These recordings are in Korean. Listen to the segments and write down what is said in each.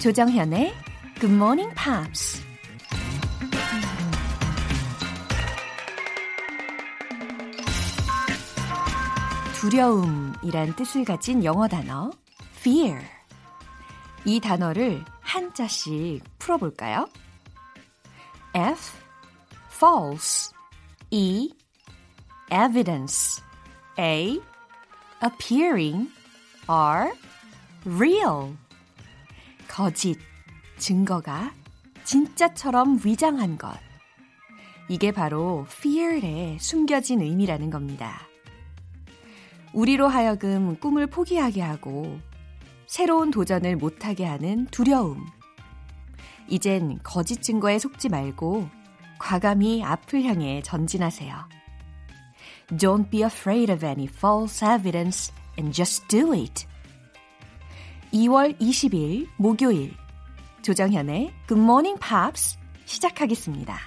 조정현의 Good Morning Pops. 두려움이란 뜻을 가진 영어 단어 fear. 이 단어를 한자씩 풀어볼까요? F false E evidence A appearing R real 거짓, 증거가 진짜처럼 위장한 것. 이게 바로 fear의 숨겨진 의미라는 겁니다. 우리로 하여금 꿈을 포기하게 하고 새로운 도전을 못하게 하는 두려움. 이젠 거짓 증거에 속지 말고 과감히 앞을 향해 전진하세요. Don't be afraid of any false evidence and just do it. 2월 20일 목요일 조정현의 Good Morning Pops 시작하겠습니다.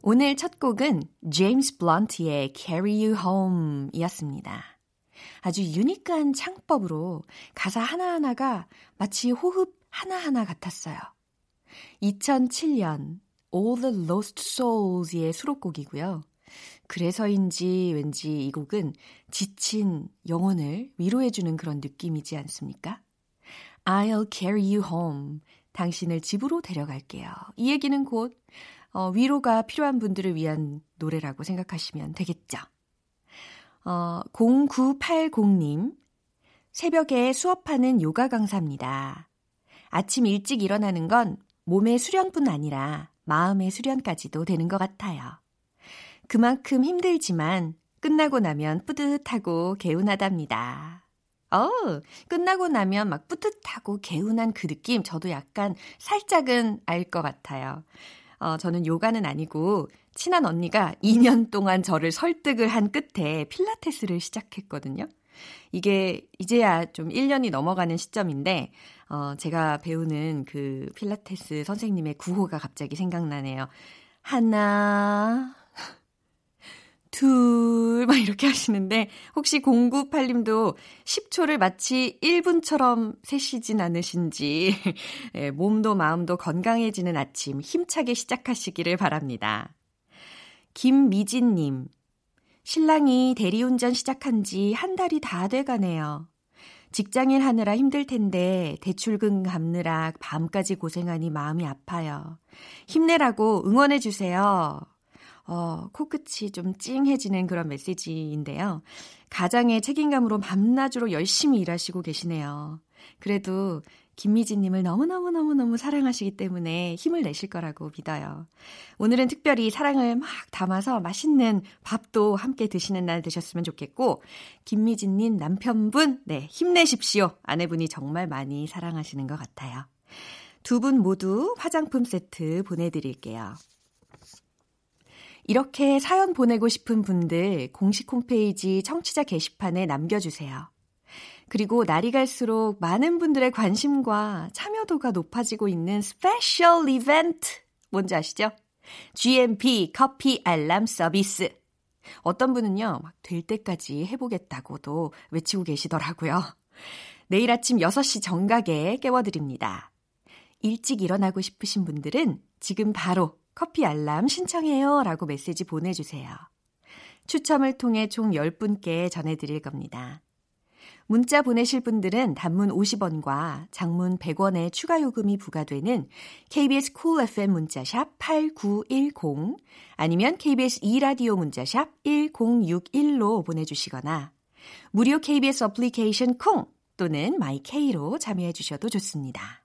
오늘 첫 곡은 제임스 블런트의 Carry You Home 이었습니다. 아주 유니크한 창법으로 가사 하나하나가 마치 호흡 하나하나 같았어요. 2007년 All the Lost Souls의 수록곡이고요. 그래서인지 왠지 이 곡은 지친 영혼을 위로해주는 그런 느낌이지 않습니까? I'll carry you home. 당신을 집으로 데려갈게요. 이 얘기는 곧 어, 위로가 필요한 분들을 위한 노래라고 생각하시면 되겠죠. 어, 0980님, 새벽에 수업하는 요가 강사입니다. 아침 일찍 일어나는 건 몸의 수련뿐 아니라 마음의 수련까지도 되는 것 같아요. 그만큼 힘들지만 끝나고 나면 뿌듯하고 개운하답니다. 어, 끝나고 나면 막 뿌듯하고 개운한 그 느낌 저도 약간 살짝은 알 것 같아요. 어, 저는 요가는 아니고 친한 언니가 2년 동안 저를 설득을 한 끝에 필라테스를 시작했거든요. 이게 이제야 좀 1년이 넘어가는 시점인데, 어, 제가 배우는 그 필라테스 선생님의 구호가 갑자기 생각나네요. 하나, 둘, 막 이렇게 하시는데, 혹시 098님도 10초를 마치 1분처럼 세시진 않으신지, 예, 몸도 마음도 건강해지는 아침 힘차게 시작하시기를 바랍니다. 김미진님, 신랑이 대리운전 시작한 지 한 달이 다 돼 가네요. 직장일 하느라 힘들 텐데 대출금 갚느라 밤까지 고생하니 마음이 아파요. 힘내라고 응원해 주세요. 어, 코끝이 좀 찡해지는 그런 메시지인데요. 가장의 책임감으로 밤낮으로 열심히 일하시고 계시네요. 그래도 김미진님을 너무너무너무너무 사랑하시기 때문에 힘을 내실 거라고 믿어요. 오늘은 특별히 사랑을 막 담아서 맛있는 밥도 함께 드시는 날 되셨으면 좋겠고, 김미진님 남편분, 네, 힘내십시오. 아내분이 정말 많이 사랑하시는 것 같아요. 두 분 모두 화장품 세트 보내드릴게요. 이렇게 사연 보내고 싶은 분들 공식 홈페이지 청취자 게시판에 남겨주세요. 그리고 날이 갈수록 많은 분들의 관심과 참여도가 높아지고 있는 special 이벤트 뭔지 아시죠? GMP 커피 알람 서비스. 어떤 분은요, 막 될 때까지 해보겠다고도 외치고 계시더라고요. 내일 아침 6시 정각에 깨워드립니다. 일찍 일어나고 싶으신 분들은 지금 바로 커피 알람 신청해요 라고 메시지 보내주세요. 추첨을 통해 총 10분께 전해드릴 겁니다. 문자 보내실 분들은 단문 50원과 장문 100원의 추가 요금이 부과되는 KBS cool cool FM 문자샵 8910 아니면 KBS 2라디오 문자샵 1061로 보내주시거나 무료 KBS 어플리케이션 콩 또는 마이케이로 참여해 주셔도 좋습니다.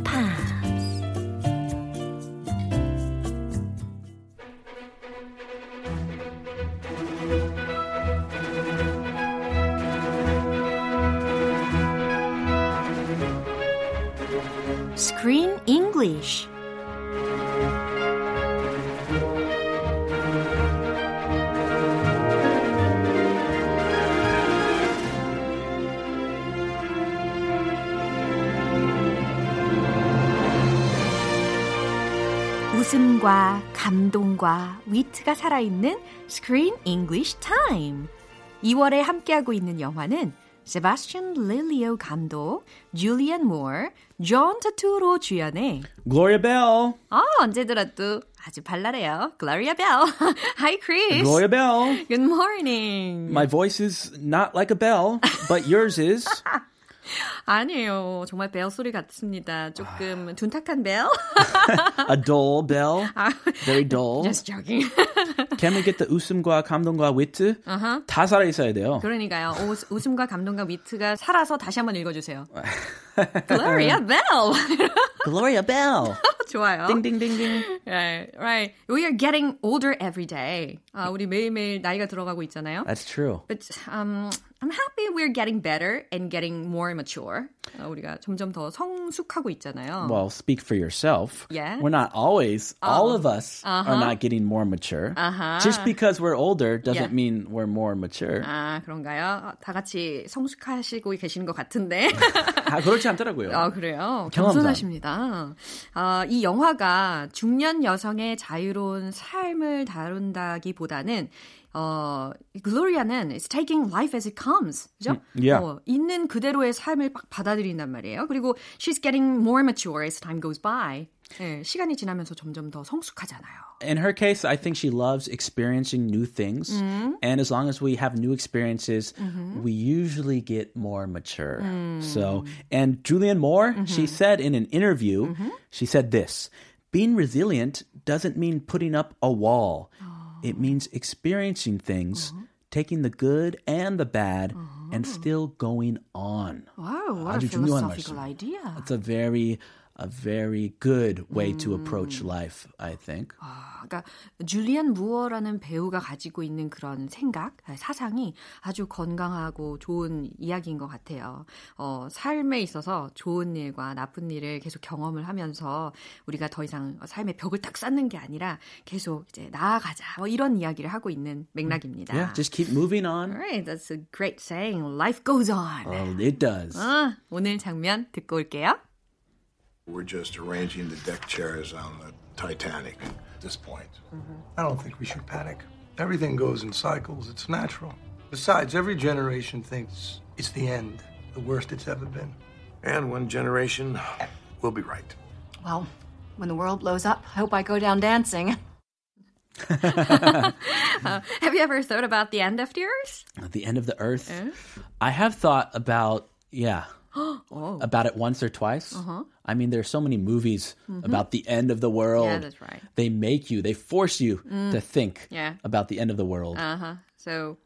English. ...과 감동과 위트가 살아있는 Screen English 2월에 함께하고 있는 영화는 세바스찬 릴리오 감독, 줄리안 모어, 존 타투로 주연의 Gloria Bell. 아, 언제 들어도 아주 발랄해요. Gloria Bell. Hi, Chris. Gloria Bell. Good morning. My voice is not like a bell, but yours is. 아니에요. 정말 벨 소리 같습니다. 조금 둔탁한 벨. a dull bell. Very dull. Just joking. Can we get the 웃음과 감동과 위트? Uh-huh. 다 살아 있어야 돼요. 그러니까요. 오, 웃음과 감동과 위트가 살아서 다시 한번 읽어주세요. Gloria Bell. Gloria Bell. 좋아요. Ding ding ding ding. Right, right. We are getting older every day. 아, 우리 매일매일 나이가 들어가고 있잖아요. That's true. But um, I'm happy we're getting better and getting more mature. 어, 우리가 점점 더 성숙하고 있잖아요. Well, speak for yourself. Yeah. We're not always, all of us are not getting more mature. Uh-huh. Just because we're older doesn't Yeah. mean we're more mature. 아, 그런가요? 다 같이 성숙하시고 계시는 것 같은데. 아, 그렇지 않더라고요. 아, 그래요? 겸손하십니다. 아, 이 영화가 중년 여성의 자유로운 삶을 다룬다기보다는 어, 글로리아는 is taking life as it comes. 그죠? yeah. 어, 있는 그대로의 삶을 막 받아들인단 말이에요. 그리고 she's getting more mature as time goes by. 예, 시간이 지나면서 점점 더 성숙하잖아요. in her case, I think she loves experiencing new things. And as long as we have new experiences, we usually get more mature. So, and Julianne Moore, she said in an interview, she said this being resilient doesn't mean putting up a wall, It means experiencing things, mm-hmm. taking the good and the bad, and mm-hmm. still going on. Wow, what a philosophical idea. It's a very a very good way to approach life, I think. 아, 그러니까 줄리안 무어라는 배우가 가지고 있는 그런 생각, 사상이 아주 건강하고 좋은 이야기인 것 같아요. 어, 삶에 있어서 좋은 일과 나쁜 일을 계속 경험을 하면서 우리가 더 이상 삶의 벽을 딱 쌓는 게 아니라 계속 이제 나아가자 뭐 이런 이야기를 하고 있는 맥락입니다. Yeah, just keep moving on. Alright, that's a great saying. Life goes on. Oh, it does. 아, 오늘 장면 듣고 올게요. We're just arranging the deck chairs on the Titanic at this point. Mm-hmm. I don't think we should panic. Everything goes in cycles. It's natural. Besides, every generation thinks it's the end, the worst it's ever been. And one generation will be right. Well, when the world blows up, I hope I go down dancing. Have you ever thought about the end of the earth? At the end of the earth. Eh? I have thought about, yeah, oh. about it once or twice. Uh-huh. I mean, there's so many movies about the end of the world. Yeah, that's right. They make you, they force you to think Yeah. about the end of the world. Uh-huh. So,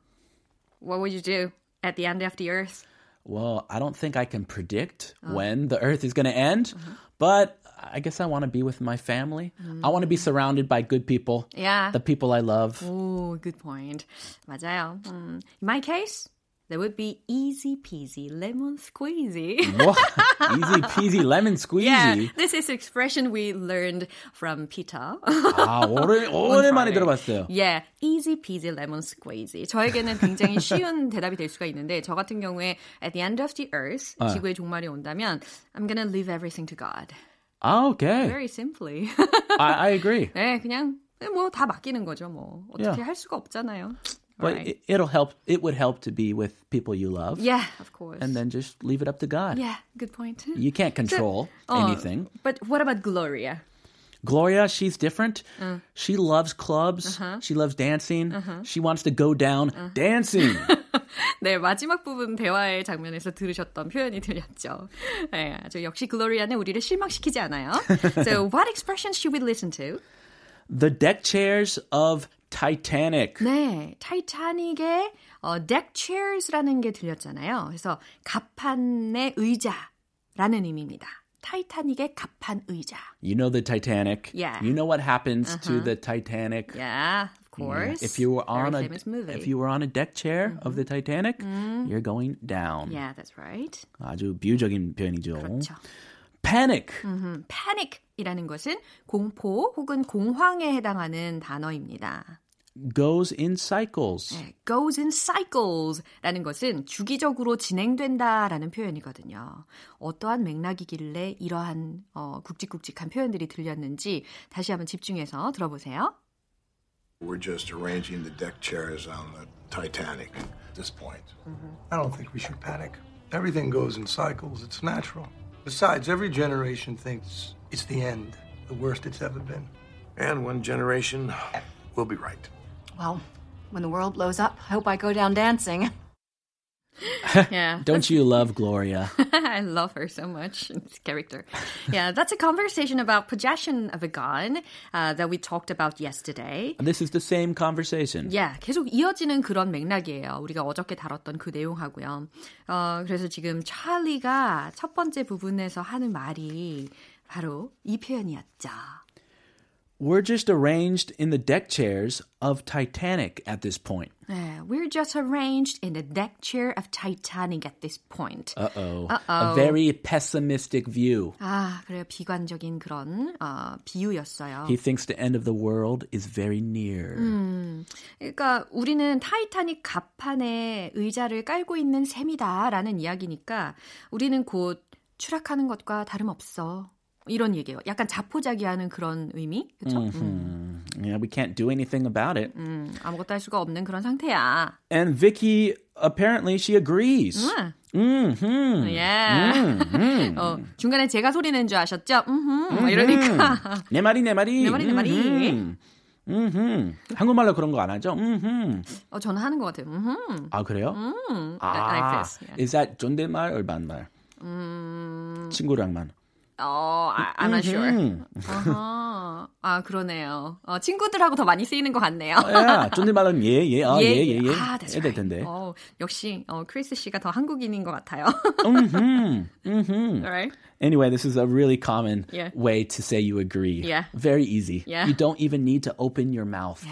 what would you do at the end of the earth? well, I don't think I can predict when the earth is going to end, but I guess I want to be with my family. I want to be surrounded by good people, Yeah. the people I love. Oh, good point. 맞아요. 음, in my case, there would be easy peasy lemon squeezy. What? Easy peasy lemon squeezy. yeah, this is expression we learned from Peter. 아, 오래, 오랜만에 들어봤어요. Yeah, easy peasy lemon squeezy. 저에게는 굉장히 쉬운 대답이 될 수가 있는데 저 같은 경우에 at the end of the earth, 지구의 종말이 온다면 I'm gonna leave everything to God. Ah, okay. Very simply. I, I agree. 네, 그냥 뭐 다 맡기는 거죠, 뭐. 어떻게 Yeah. 할 수가 없잖아요. But Right. it, it'll help. It would help to be with people you love. Yeah, of course. And then just leave it up to God. yeah, good point. You can't control 어, anything. But what about Gloria? Gloria, she's different. Uh. She loves clubs. Uh-huh. She loves dancing. She wants to go down dancing. 네, 마지막 부분 대화의 장면에서 들으셨던 표현이 들렸죠. 네, 아주 역시 글로리아는 우리를 실망시키지 않아요. So, what expressions should we listen to? the deck chairs of Titanic. 네, 타이타닉의 어, deck chairs라는 게 들렸잖아요. 그래서 갑판의 의자라는 의미입니다. 타이타닉의 갑판 의자. You know the Titanic. Yeah. You know what happens to the Titanic. Yeah, of course. If you were on Very a famous movie. if you were on a deck chair of the Titanic, you're going down. Yeah, that's right. 아주 비유적인 표현이죠. 그렇죠. Panic. panic이라는 것은 공포 혹은 공황에 해당하는 단어입니다. goes in cycles. 네, goes in cycles 라는 것은 주기적으로 진행된다 라는 표현이거든요. 어떠한 맥락이길래 이러한 어, 굵직굵직한 표현들이 들렸는지 다시 한번 집중해서 들어보세요. We're just arranging the deck chairs on the Titanic at this point. I don't think we should panic. Everything goes in cycles. It's natural. Besides, every generation thinks it's the end, the worst it's ever been. And one generation will be right. Well, when the world blows up, I hope I go down dancing. Yeah. Don't you love Gloria? I love her so much, this character. Yeah, that's a conversation about possession of a gun uh, that we talked about yesterday. this is the same conversation. Yeah, 계속 이어지는 그런 맥락이에요. 우리가 어저께 다뤘던 그 내용하고요. 어, 그래서 지금 찰리가 첫 번째 부분에서 하는 말이 바로 이 표현이었죠. We're just arranged in the deck chairs of Titanic at this point. 네, we're just arranged in the deck chair of Titanic at this point. Uh-oh. A very pessimistic view. 아, 그래요. 비관적인 그런 어, 비유였어요. He thinks the end of the world is very near. 그러니까 우리는 타이타닉 갑판에 의자를 깔고 있는 셈이다라는 이야기니까 우리는 곧 추락하는 것과 다름없어. 이런 얘기예요. 약간 자포자기하는 그런 의미, 그렇죠? 음, Yeah, we can't do anything about it. 음, 아무것도 할 수가 없는 그런 상태야. And Vicky apparently she agrees. 음. Mm-hmm. 예. 어, 중간에 제가 소리 낸 줄 아셨죠? 막 이러니까. 내 말이 내 말이. 내 말이, 내 말이. 음흠. 한국말로 그런 거 안 하죠? 음흠. 어, 저는 하는 것 같아요. 음흠. 아 그래요? 음. 아, like this. Yeah. is that 존댓말 or 반말? 음, 친구랑만. 어, I'm not sure. 음. 어허. 아, 그러네요. 어, 친구들하고 더 많이 쓰이는 것 같네요. 야, 존댓말은 예, 예, 아, 예, 예, 예. 아, that's right. 텐데. 어, 역시 어, 크리스 씨가 더 한국인인 것 같아요. 음흠, 음흠. Alright. Anyway, this is a really common Yeah. way to say you agree. Yeah. Very easy. Yeah. You don't even need to open your mouth. 야,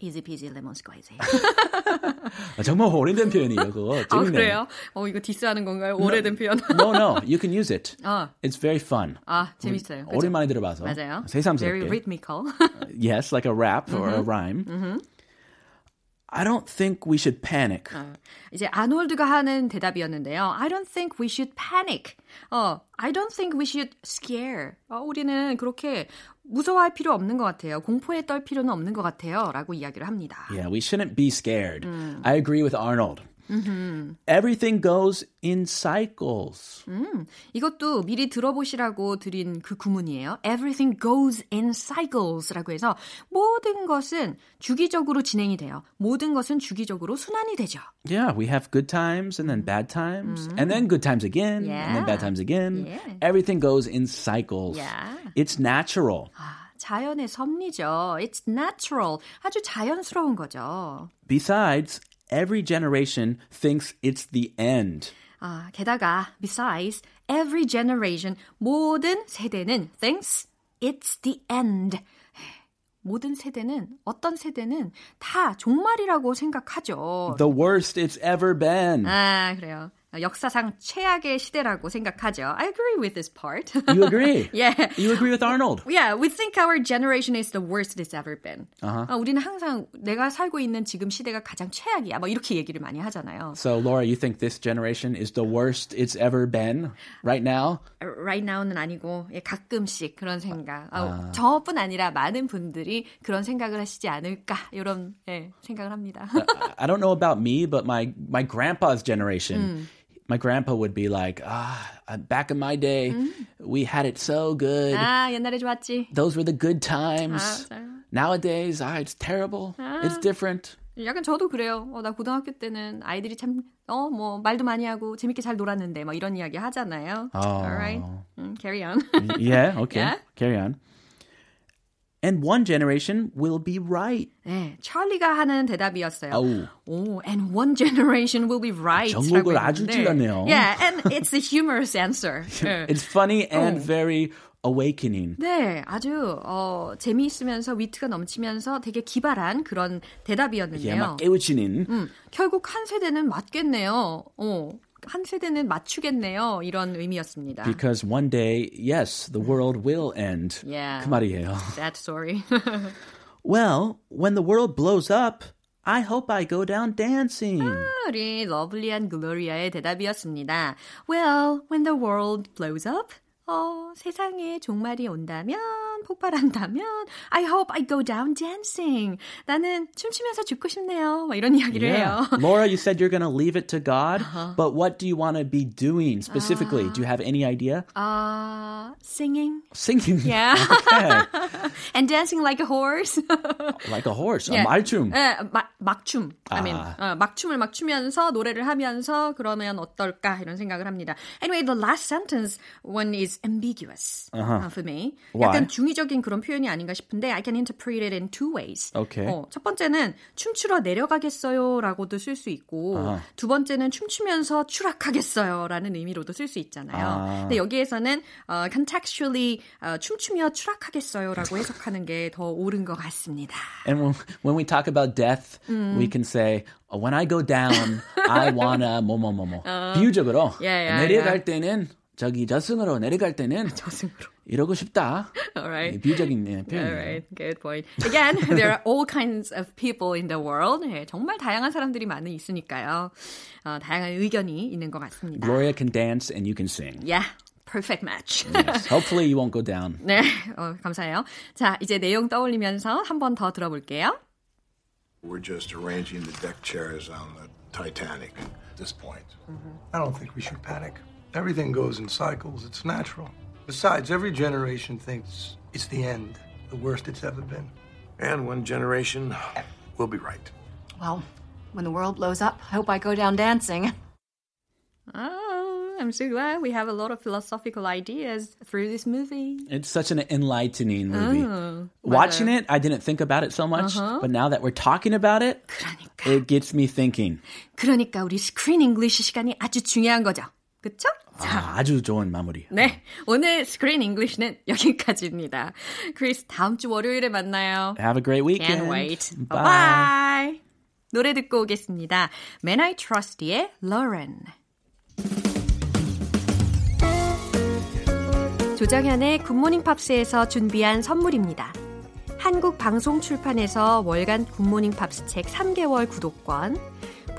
easy peasy lemon squeezy. 아, 정말 오래된 표현이에요, 그거. 아, 재밌네. 그래요? 어, 이거 디스하는 건가요? 오래된 표현. No, no. You can use it. 아, It's very fun. 아, 재밌어요. 그죠? 오랜만에 들어봐서. 맞아요. Very 새삼스럽게. rhythmical. Yes, like a rap or a rhyme. I don't think we should panic. 어, 이제 아놀드가 하는 대답이었는데요. I don't think we should panic. 어, I don't think we should scare. 어, 우리는 그렇게 무서워할 필요 없는 것 같아요. 공포에 떨 필요는 없는 것 같아요. 라고 이야기를 합니다. Yeah, we shouldn't be scared. I agree with Arnold. Everything goes in cycles. 이것도 미리 들어보시라고 드린 그 구문이에요. Everything goes in cycles라고 해서 모든 것은 주기적으로 진행이 돼요. 모든 것은 주기적으로 순환이 되죠. Yeah, we have good times and then bad times and then good times again and then bad Yeah. times again. Yeah. Everything goes in cycles. Yeah. It's natural. 아, 자연의 섭리죠. It's natural. 아주 자연스러운 거죠. Besides, every generation thinks it's the end. 아, 게다가 besides every generation 모든 세대는 thinks it's the end. 모든 세대는 어떤 세대는 다 종말이라고 생각하죠. The worst it's ever been. 아, 그래요. 역사상 최악의 시대라고 생각하죠. I agree with this part. You agree? yeah. You agree with Arnold? Yeah, we think our generation is the worst it's ever been. Uh-huh. 아, 우리는 항상 내가 살고 있는 지금 시대가 가장 최악이야. 뭐 이렇게 얘기를 많이 하잖아요. So, Laura, you think this generation is the worst it's ever been right now? Right now는 아니고 예, 가끔씩 그런 생각. 아, 저뿐 아니라 많은 분들이 그런 생각을 하시지 않을까 이런 예, 생각을 합니다. I don't know about me, but my my grandpa's generation, my grandpa would be like, ah, back in my day, we had it so good. 아 옛날에 좋았지. Those were the good times. 아, 맞아요. Nowadays, ah, it's terrible. It's different. 약간 저도 그래요. 어, 나 고등학교 때는 아이들이 참, 어, 뭐, 말도 많이 하고 재밌게 잘 놀았는데, 뭐 이런 이야기 하잖아요. 어. Alright. 음, carry on. yeah, okay. Yeah? Carry on. And one generation will be right. 네, 찰리가 하는 대답이었어요. 아우. 오, and one generation will be right. 전곡을 아주 찔렀네요. Yeah, and it's a humorous answer. 네. It's funny and Oh. very awakening. 네, 아주 어, 재미있으면서 위트가 넘치면서 되게 기발한 그런 대답이었는데요. Yeah, 막 깨우치는. 음, 결국 한 세대는 맞겠네요. 어, 한 세대는 맞추겠네요. 이런 의미였습니다. Because one day, yes, the world will end. Yeah. 그 말이에요. Sad story. Well, when the world blows up, I hope I go down dancing. 우리 러블리한 글로리아의 대답이었습니다. Well, when the world blows up, 어, 세상에 종말이 온다면, 폭발한다면, I hope I go down dancing. 나는 춤추면서 죽고 싶네요. 막 이런 이야기를 해요. Laura, you said you're going to leave it to God, uh-huh. but what do you want to be doing specifically? Uh, do you have any idea? Uh, singing. Singing? Yeah. okay. and dancing like a horse. like a horse? Yeah. 말춤? 네, 막, 막춤. I mean, 아. 어, 막춤을 막 추면서 노래를 하면서 그러면 어떨까 이런 생각을 합니다. Anyway, the last sentence one is ambiguous uh-huh. uh, for me. Why? 약간 중의적인 그런 표현이 아닌가 싶은데 I can interpret it in two ways. Okay. 어, 첫 번째는 춤추러 내려가겠어요라고도 쓸 수 있고 uh-huh. 두 번째는 춤추면서 추락하겠어요라는 의미로도 쓸 수 있잖아요. uh-huh. 근데 여기에서는 uh, contextually uh, 춤추며 추락하겠어요라고 해석하는 게 더 옳은 것 같습니다. And when, when we talk about death, 음. we can say when I go down, I wanna 뭐뭐뭐뭐. 어. 비유적으로 yeah, yeah, 내려갈 yeah. 때는 저기 저승으로 내려갈 때는 저승으로 이러고 싶다. Alright. 비유적인 표현이에요. Alright, good point. Again, there are all kinds of people in the world. 네, 정말 다양한 사람들이 많이 있으니까요. 어, 다양한 의견이 있는 것 같습니다. Gloria can dance and you can sing. Yeah. Perfect match. yes. Hopefully you won't go down. 네, 어, 감사해요. 자, 이제 내용 떠올리면서 한 번 더 들어볼게요. We're just arranging the deck chairs on the Titanic at this point. Mm-hmm. I don't think we should panic. Everything goes in cycles. It's natural. Besides, every generation thinks it's the end, the worst it's ever been. And one generation will be right. Well, when the world blows up, I hope I go down dancing. Oh, I'm so glad we have a lot of philosophical ideas through this movie. It's such an enlightening movie. Oh, Watching it, I didn't think about it so much, uh-huh. but now that we're talking about it, 그러니까. it gets me thinking. 그러니까 우리 스크린 잉글리시 시간이 아주 중요한 거죠. 그쵸? 자, 아, 주 좋은 마무리. 네, 오늘 스크린 잉글리시는 여기까지입니다. 크리스 다음 주 월요일에 만나요. Have a great weekend. Can't wait. Bye. Bye. 노래 듣고 오겠습니다. Men I Trust의 Lauren. 조정현의 Good Morning Pops에서 준비한 선물입니다. 한국 방송 출판에서 월간 Good Morning Pops 책 3개월 구독권,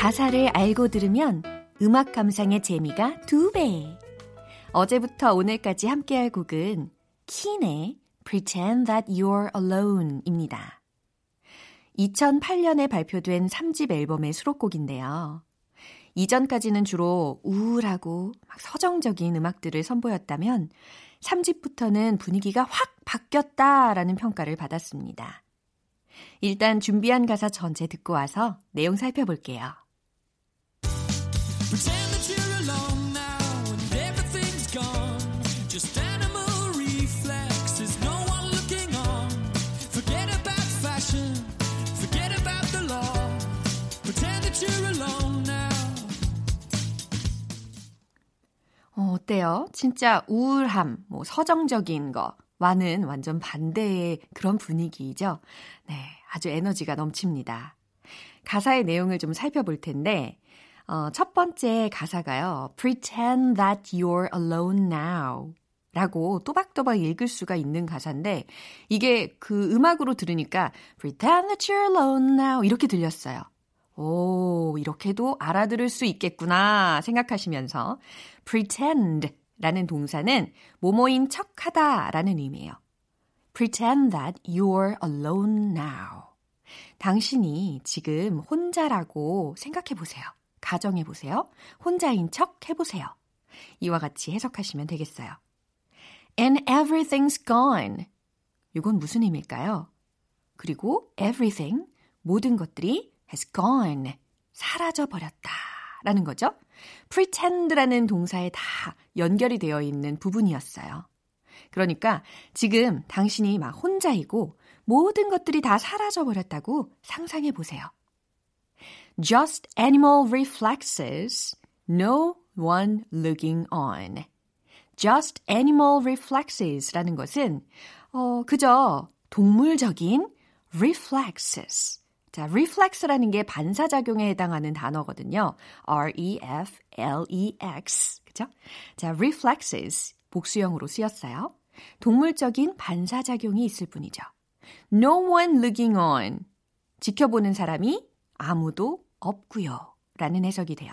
가사를 알고 들으면 음악 감상의 재미가 두 배. 어제부터 오늘까지 함께할 곡은 Keane의 Pretend That You're Alone입니다. 2008년에 발표된 3집 앨범의 수록곡인데요. 이전까지는 주로 우울하고 서정적인 음악들을 선보였다면 3집부터는 분위기가 확 바뀌었다라는 평가를 받았습니다. 일단 준비한 가사 전체 듣고 와서 내용 살펴볼게요. 어, 어때요? 진짜 우울함, 뭐 서정적인 거와는 완전 반대의 그런 분위기이죠. 네, 아주 에너지가 넘칩니다. 가사의 내용을 좀 살펴볼 텐데, 어, 첫 번째 가사가요. Pretend that you're alone now. 라고 또박또박 읽을 수가 있는 가사인데 이게 그 음악으로 들으니까 Pretend that you're alone now 이렇게 들렸어요. 오, 이렇게도 알아들을 수 있겠구나 생각하시면서 pretend 라는 동사는 모모인 척 하다 라는 의미예요. Pretend that you're alone now. 당신이 지금 혼자라고 생각해 보세요. 가정해 보세요. 혼자인 척 해보세요. 이와 같이 해석하시면 되겠어요. And everything's gone. 이건 무슨 의미일까요? 그리고 everything, 모든 것들이 has gone. 사라져 버렸다. 라는 거죠. pretend라는 동사에 다 연결이 되어 있는 부분이었어요. 그러니까 지금 당신이 막 혼자이고 모든 것들이 다 사라져 버렸다고 상상해 보세요. Just animal reflexes, no one looking on. Just animal reflexes라는 것은 어, 그저 동물적인 reflexes. 자, reflex라는 게 반사작용에 해당하는 단어거든요. R-E-F-L-E-X. 그죠? 자, reflexes. 복수형으로 쓰였어요. 동물적인 반사작용이 있을 뿐이죠. No one looking on. 지켜보는 사람이 아무도 없고요. 라는 해석이 돼요.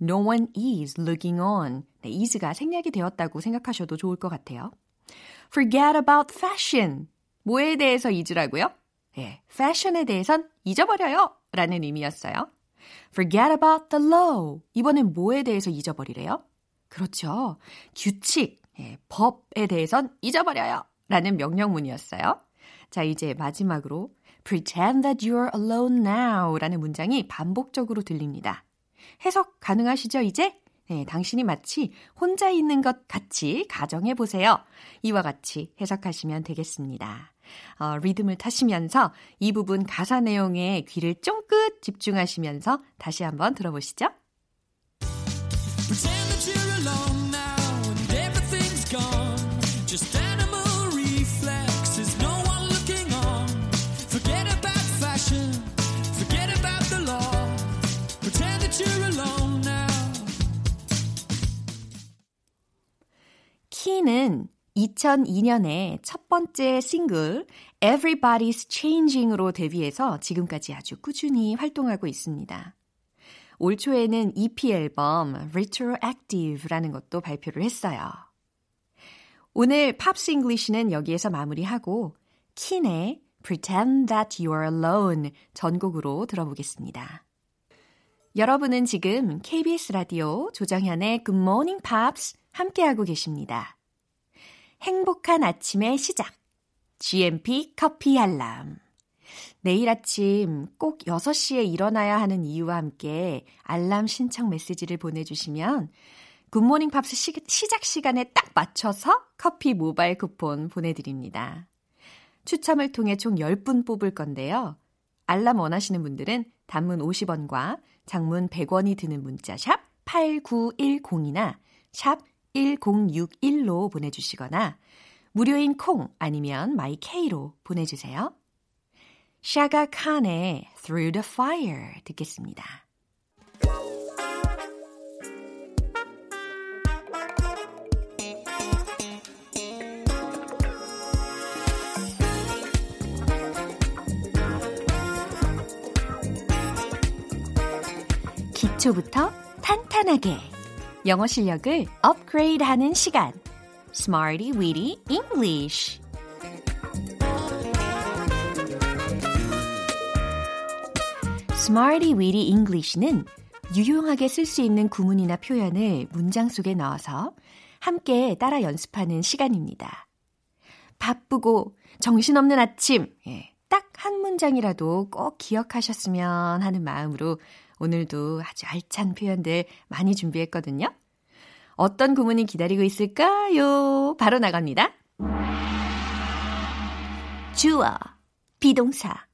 No one is looking on. 네, is가 생략이 되었다고 생각하셔도 좋을 것 같아요. Forget about fashion. 뭐에 대해서 잊으라고요? 예, fashion에 대해선 잊어버려요. 라는 의미였어요. Forget about the law. 이번엔 뭐에 대해서 잊어버리래요? 그렇죠. 규칙, 예, 법에 대해선 잊어버려요. 라는 명령문이었어요. 자, 이제 마지막으로 pretend that you're alone now 라는 문장이 반복적으로 들립니다. 해석 가능하시죠, 이제? 네, 당신이 마치 혼자 있는 것 같이 가정해 보세요. 이와 같이 해석하시면 되겠습니다. 어, 리듬을 타시면서 이 부분 가사 내용에 귀를 쫑긋 집중하시면서 다시 한번 들어보시죠. Keane은 2002년에 첫 번째 싱글 Everybody's Changing으로 데뷔해서 지금까지 아주 꾸준히 활동하고 있습니다. 올 초에는 EP 앨범 Retroactive라는 것도 발표를 했어요. 오늘 Pops English는 여기에서 마무리하고 Keane의 Pretend That You're Alone 전곡으로 들어보겠습니다. 여러분은 지금 KBS 라디오 조정현의 Good Morning Pops 함께하고 계십니다. 행복한 아침의 시작. GMP 커피 알람. 내일 아침 꼭 6시에 일어나야 하는 이유와 함께 알람 신청 메시지를 보내주시면 Good Morning Pops 시, 시작 시간에 딱 맞춰서 커피 모바일 쿠폰 보내드립니다. 추첨을 통해 총 10분 뽑을 건데요. 알람 원하시는 분들은 단문 50원과 장문 100원이 드는 문자 샵 8910이나 샵 1061로 보내주시거나 무료인 콩 아니면 마이케이로 보내주세요. 샤가 칸의 Through the Fire 듣겠습니다. 기초부터 탄탄하게 영어 실력을 업그레이드 하는 시간. Smarty Weedy English. Smarty Weedy English는 유용하게 쓸 수 있는 구문이나 표현을 문장 속에 넣어서 함께 따라 연습하는 시간입니다. 바쁘고 정신없는 아침, 예, 딱한 문장이라도 꼭 기억하셨으면 하는 마음으로 오늘도 아주 알찬 표현들 많이 준비했거든요. 어떤 구문이 기다리고 있을까요? 바로 나갑니다. 주어, 비동사,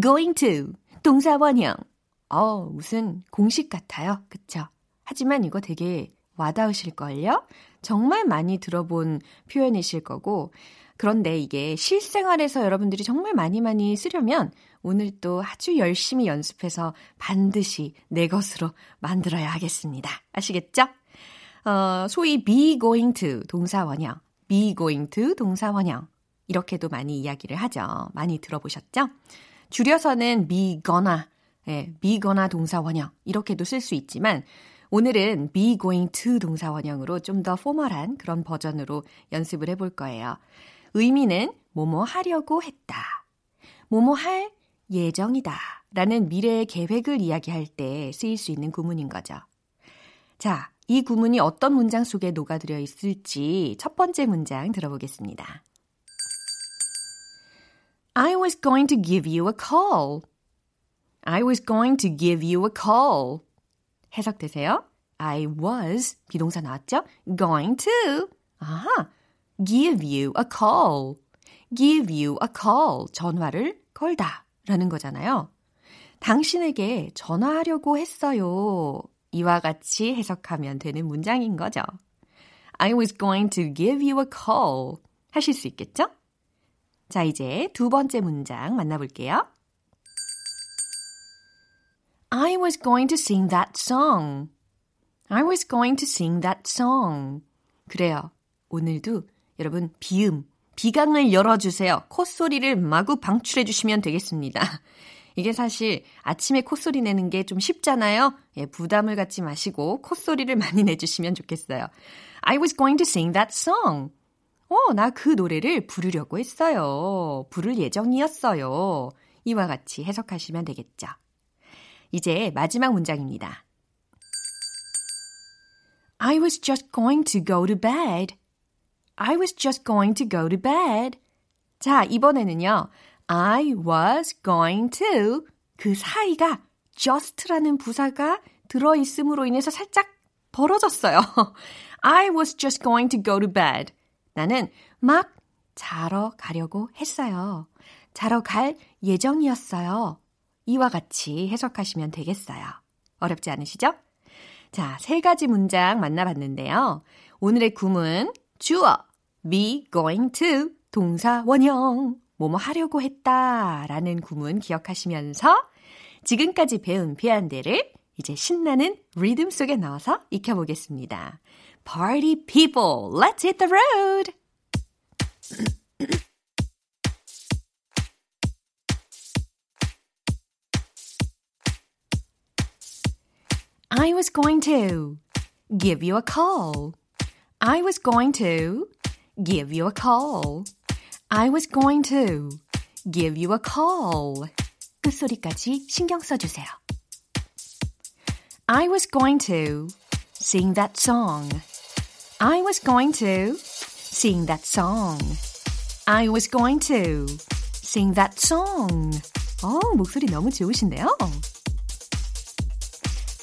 going to, 동사 원형. 어, 무슨 공식 같아요. 그쵸? 하지만 이거 되게 와닿으실걸요? 정말 많이 들어본 표현이실 거고, 그런데 이게 실생활에서 여러분들이 정말 많이 많이 쓰려면 오늘 또 아주 열심히 연습해서 반드시 내 것으로 만들어야 하겠습니다. 아시겠죠? 어, 소위 be going to 동사 원형, be going to 동사 원형. 이렇게도 많이 이야기를 하죠. 많이 들어보셨죠? 줄여서는 be gonna, 예, be gonna 동사 원형. 이렇게도 쓸 수 있지만, 오늘은 be going to 동사 원형으로 좀 더 포멀한 그런 버전으로 연습을 해볼 거예요. 의미는 뭐뭐 하려고 했다. 뭐뭐 할 예정이다. 라는 미래의 계획을 이야기할 때 쓰일 수 있는 구문인 거죠. 자, 이 구문이 어떤 문장 속에 녹아들어 있을지 첫 번째 문장 들어보겠습니다. I was going to give you a call. I was going to give you a call. 해석되세요? I was 비동사 나왔죠? going to. 아하. give you a call. give you a call. 전화를 걸다. 라는 거잖아요. 당신에게 전화하려고 했어요. 이와 같이 해석하면 되는 문장인 거죠. I was going to give you a call. 하실 수 있겠죠? 자, 이제 두 번째 문장 만나볼게요. I was going to sing that song. I was going to sing that song. 그래요. 오늘도 여러분 비음, 비강을 열어주세요. 콧소리를 마구 방출해 주시면 되겠습니다. 이게 사실 아침에 콧소리 내는 게 좀 쉽잖아요. 예, 부담을 갖지 마시고 콧소리를 많이 내주시면 좋겠어요. I was going to sing that song. 어, 나 그 노래를 부르려고 했어요. 부를 예정이었어요. 이와 같이 해석하시면 되겠죠. 이제 마지막 문장입니다. I was just going to go to bed. I was just going to go to bed. 자, 이번에는요. I was going to 그 사이가 just라는 부사가 들어있음으로 인해서 살짝 벌어졌어요. I was just going to go to bed. 나는 막 자러 가려고 했어요. 자러 갈 예정이었어요. 이와 같이 해석하시면 되겠어요. 어렵지 않으시죠? 자, 세 가지 문장 만나봤는데요. 오늘의 구문 주어 be going to 동사 원형 뭐뭐 하려고 했다 라는 구문 기억하시면서 지금까지 배운 표현들을 이제 신나는 리듬 속에 넣어서 익혀보겠습니다. Party people, let's hit the road! I was going to give you a call. I was going to give you a call. I was going to give you a call. 끝소리까지 신경 써주세요. I was going to sing that song. I was going to sing that song. I was going to sing that song. 어, 목소리 너무 좋으신데요?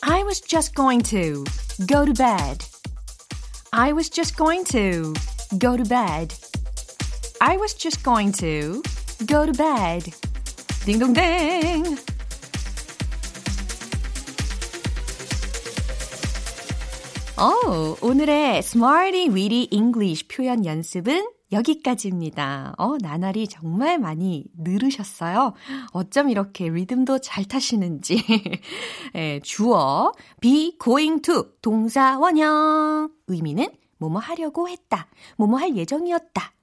I was just going to go to bed. I was just going to go to bed. I was just going to go to bed. 딩동댕. 어, 오늘의 Smarty Weedy English 표현 연습은 여기까지입니다. 어, 나날이 정말 많이 늘으셨어요. 어쩜 이렇게 리듬도 잘 타시는지. 예, 주어, be going to, 동사 원형. 의미는 뭐뭐 하려고 했다. 뭐뭐 할 예정이었다.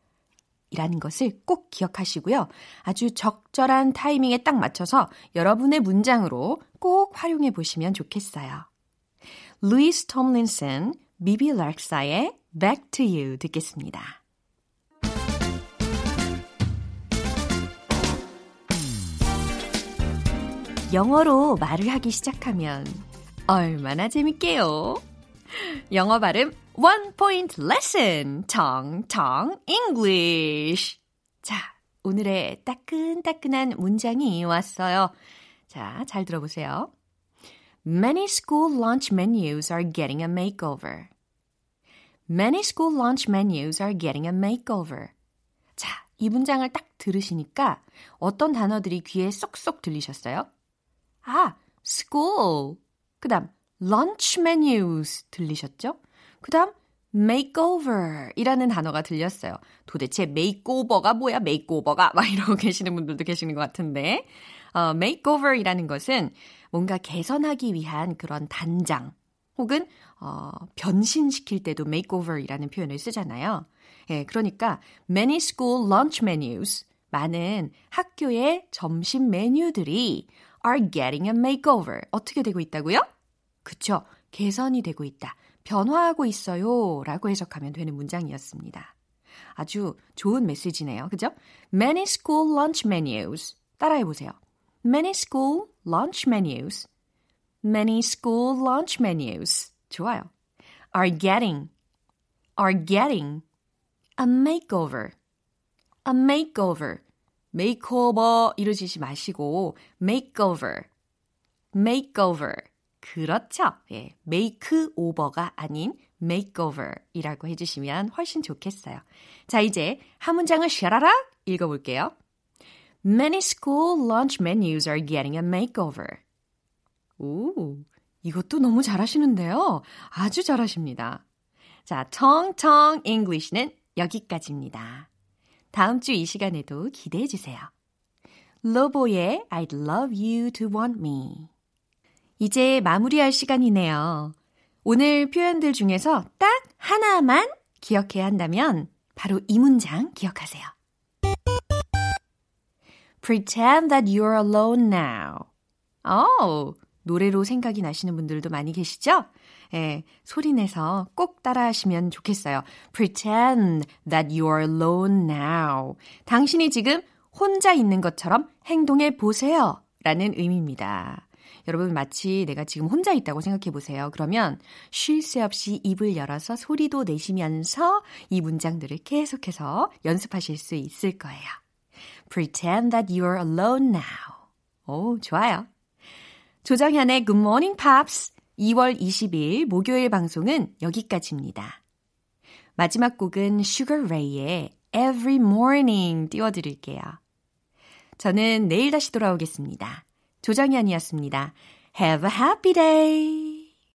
이라는 것을 꼭 기억하시고요. 아주 적절한 타이밍에 딱 맞춰서 여러분의 문장으로 꼭 활용해 보시면 좋겠어요. 루이스 톰린슨, 비비 락사의 Back to You 듣겠습니다. 영어로 말을 하기 시작하면 얼마나 재밌게요. 영어 발음 One Point Lesson 텅텅 English 자, 오늘의 따끈따끈한 문장이 왔어요. 자, 잘 들어보세요. Many school lunch menus are getting a makeover. Many school lunch menus are getting a makeover. 자, 이 문장을 딱 들으시니까 어떤 단어들이 귀에 쏙쏙 들리셨어요? 아, school. 그 다음, lunch menus 들리셨죠? 그 다음, makeover 이라는 단어가 들렸어요. 도대체 makeover가 뭐야, makeover가? 막 이러고 계시는 분들도 계시는 것 같은데. 어, makeover 이라는 것은 뭔가 개선하기 위한 그런 단장 혹은 어, 변신시킬 때도 makeover 이라는 표현을 쓰잖아요. 예, 그러니까 many school lunch menus 많은 학교의 점심 메뉴들이 are getting a makeover. 어떻게 되고 있다고요? 그쵸. 개선이 되고 있다. 변화하고 있어요. 라고 해석하면 되는 문장이었습니다. 아주 좋은 메시지네요. 그죠? Many school lunch menus. 따라해 보세요. Many school lunch menus. Many school lunch menus. 좋아요. Are getting, are getting a makeover. A makeover. Makeover 이러시지 마시고 makeover. makeover. 그렇죠. 예, make over가 아닌 makeover 이라고 해주시면 훨씬 좋겠어요. 자, 이제 한 문장을 샤라락 읽어볼게요. Many school lunch menus are getting a makeover. 오, 이것도 너무 잘하시는데요. 아주 잘하십니다. 자, 텅텅 English는 여기까지입니다. 다음 주 이 시간에도 기대해 주세요. 로보의 I'd love you to want me. 이제 마무리할 시간이네요. 오늘 표현들 중에서 딱 하나만 기억해야 한다면 바로 이 문장 기억하세요. Pretend that you're alone now. 어, 노래로 생각이 나시는 분들도 많이 계시죠? 예, 소리내서 꼭 따라하시면 좋겠어요. Pretend that you're alone now. 당신이 지금 혼자 있는 것처럼 행동해 보세요. 라는 의미입니다. 여러분 마치 내가 지금 혼자 있다고 생각해 보세요. 그러면 쉴 새 없이 입을 열어서 소리도 내시면서 이 문장들을 계속해서 연습하실 수 있을 거예요. Pretend that you're alone now. 오, 좋아요. 조정현의 Good Morning Pops 2월 20일 목요일 방송은 여기까지입니다. 마지막 곡은 Sugar Ray의 Every Morning 띄워드릴게요. 저는 내일 다시 돌아오겠습니다. 조정현이었습니다. Have a happy day!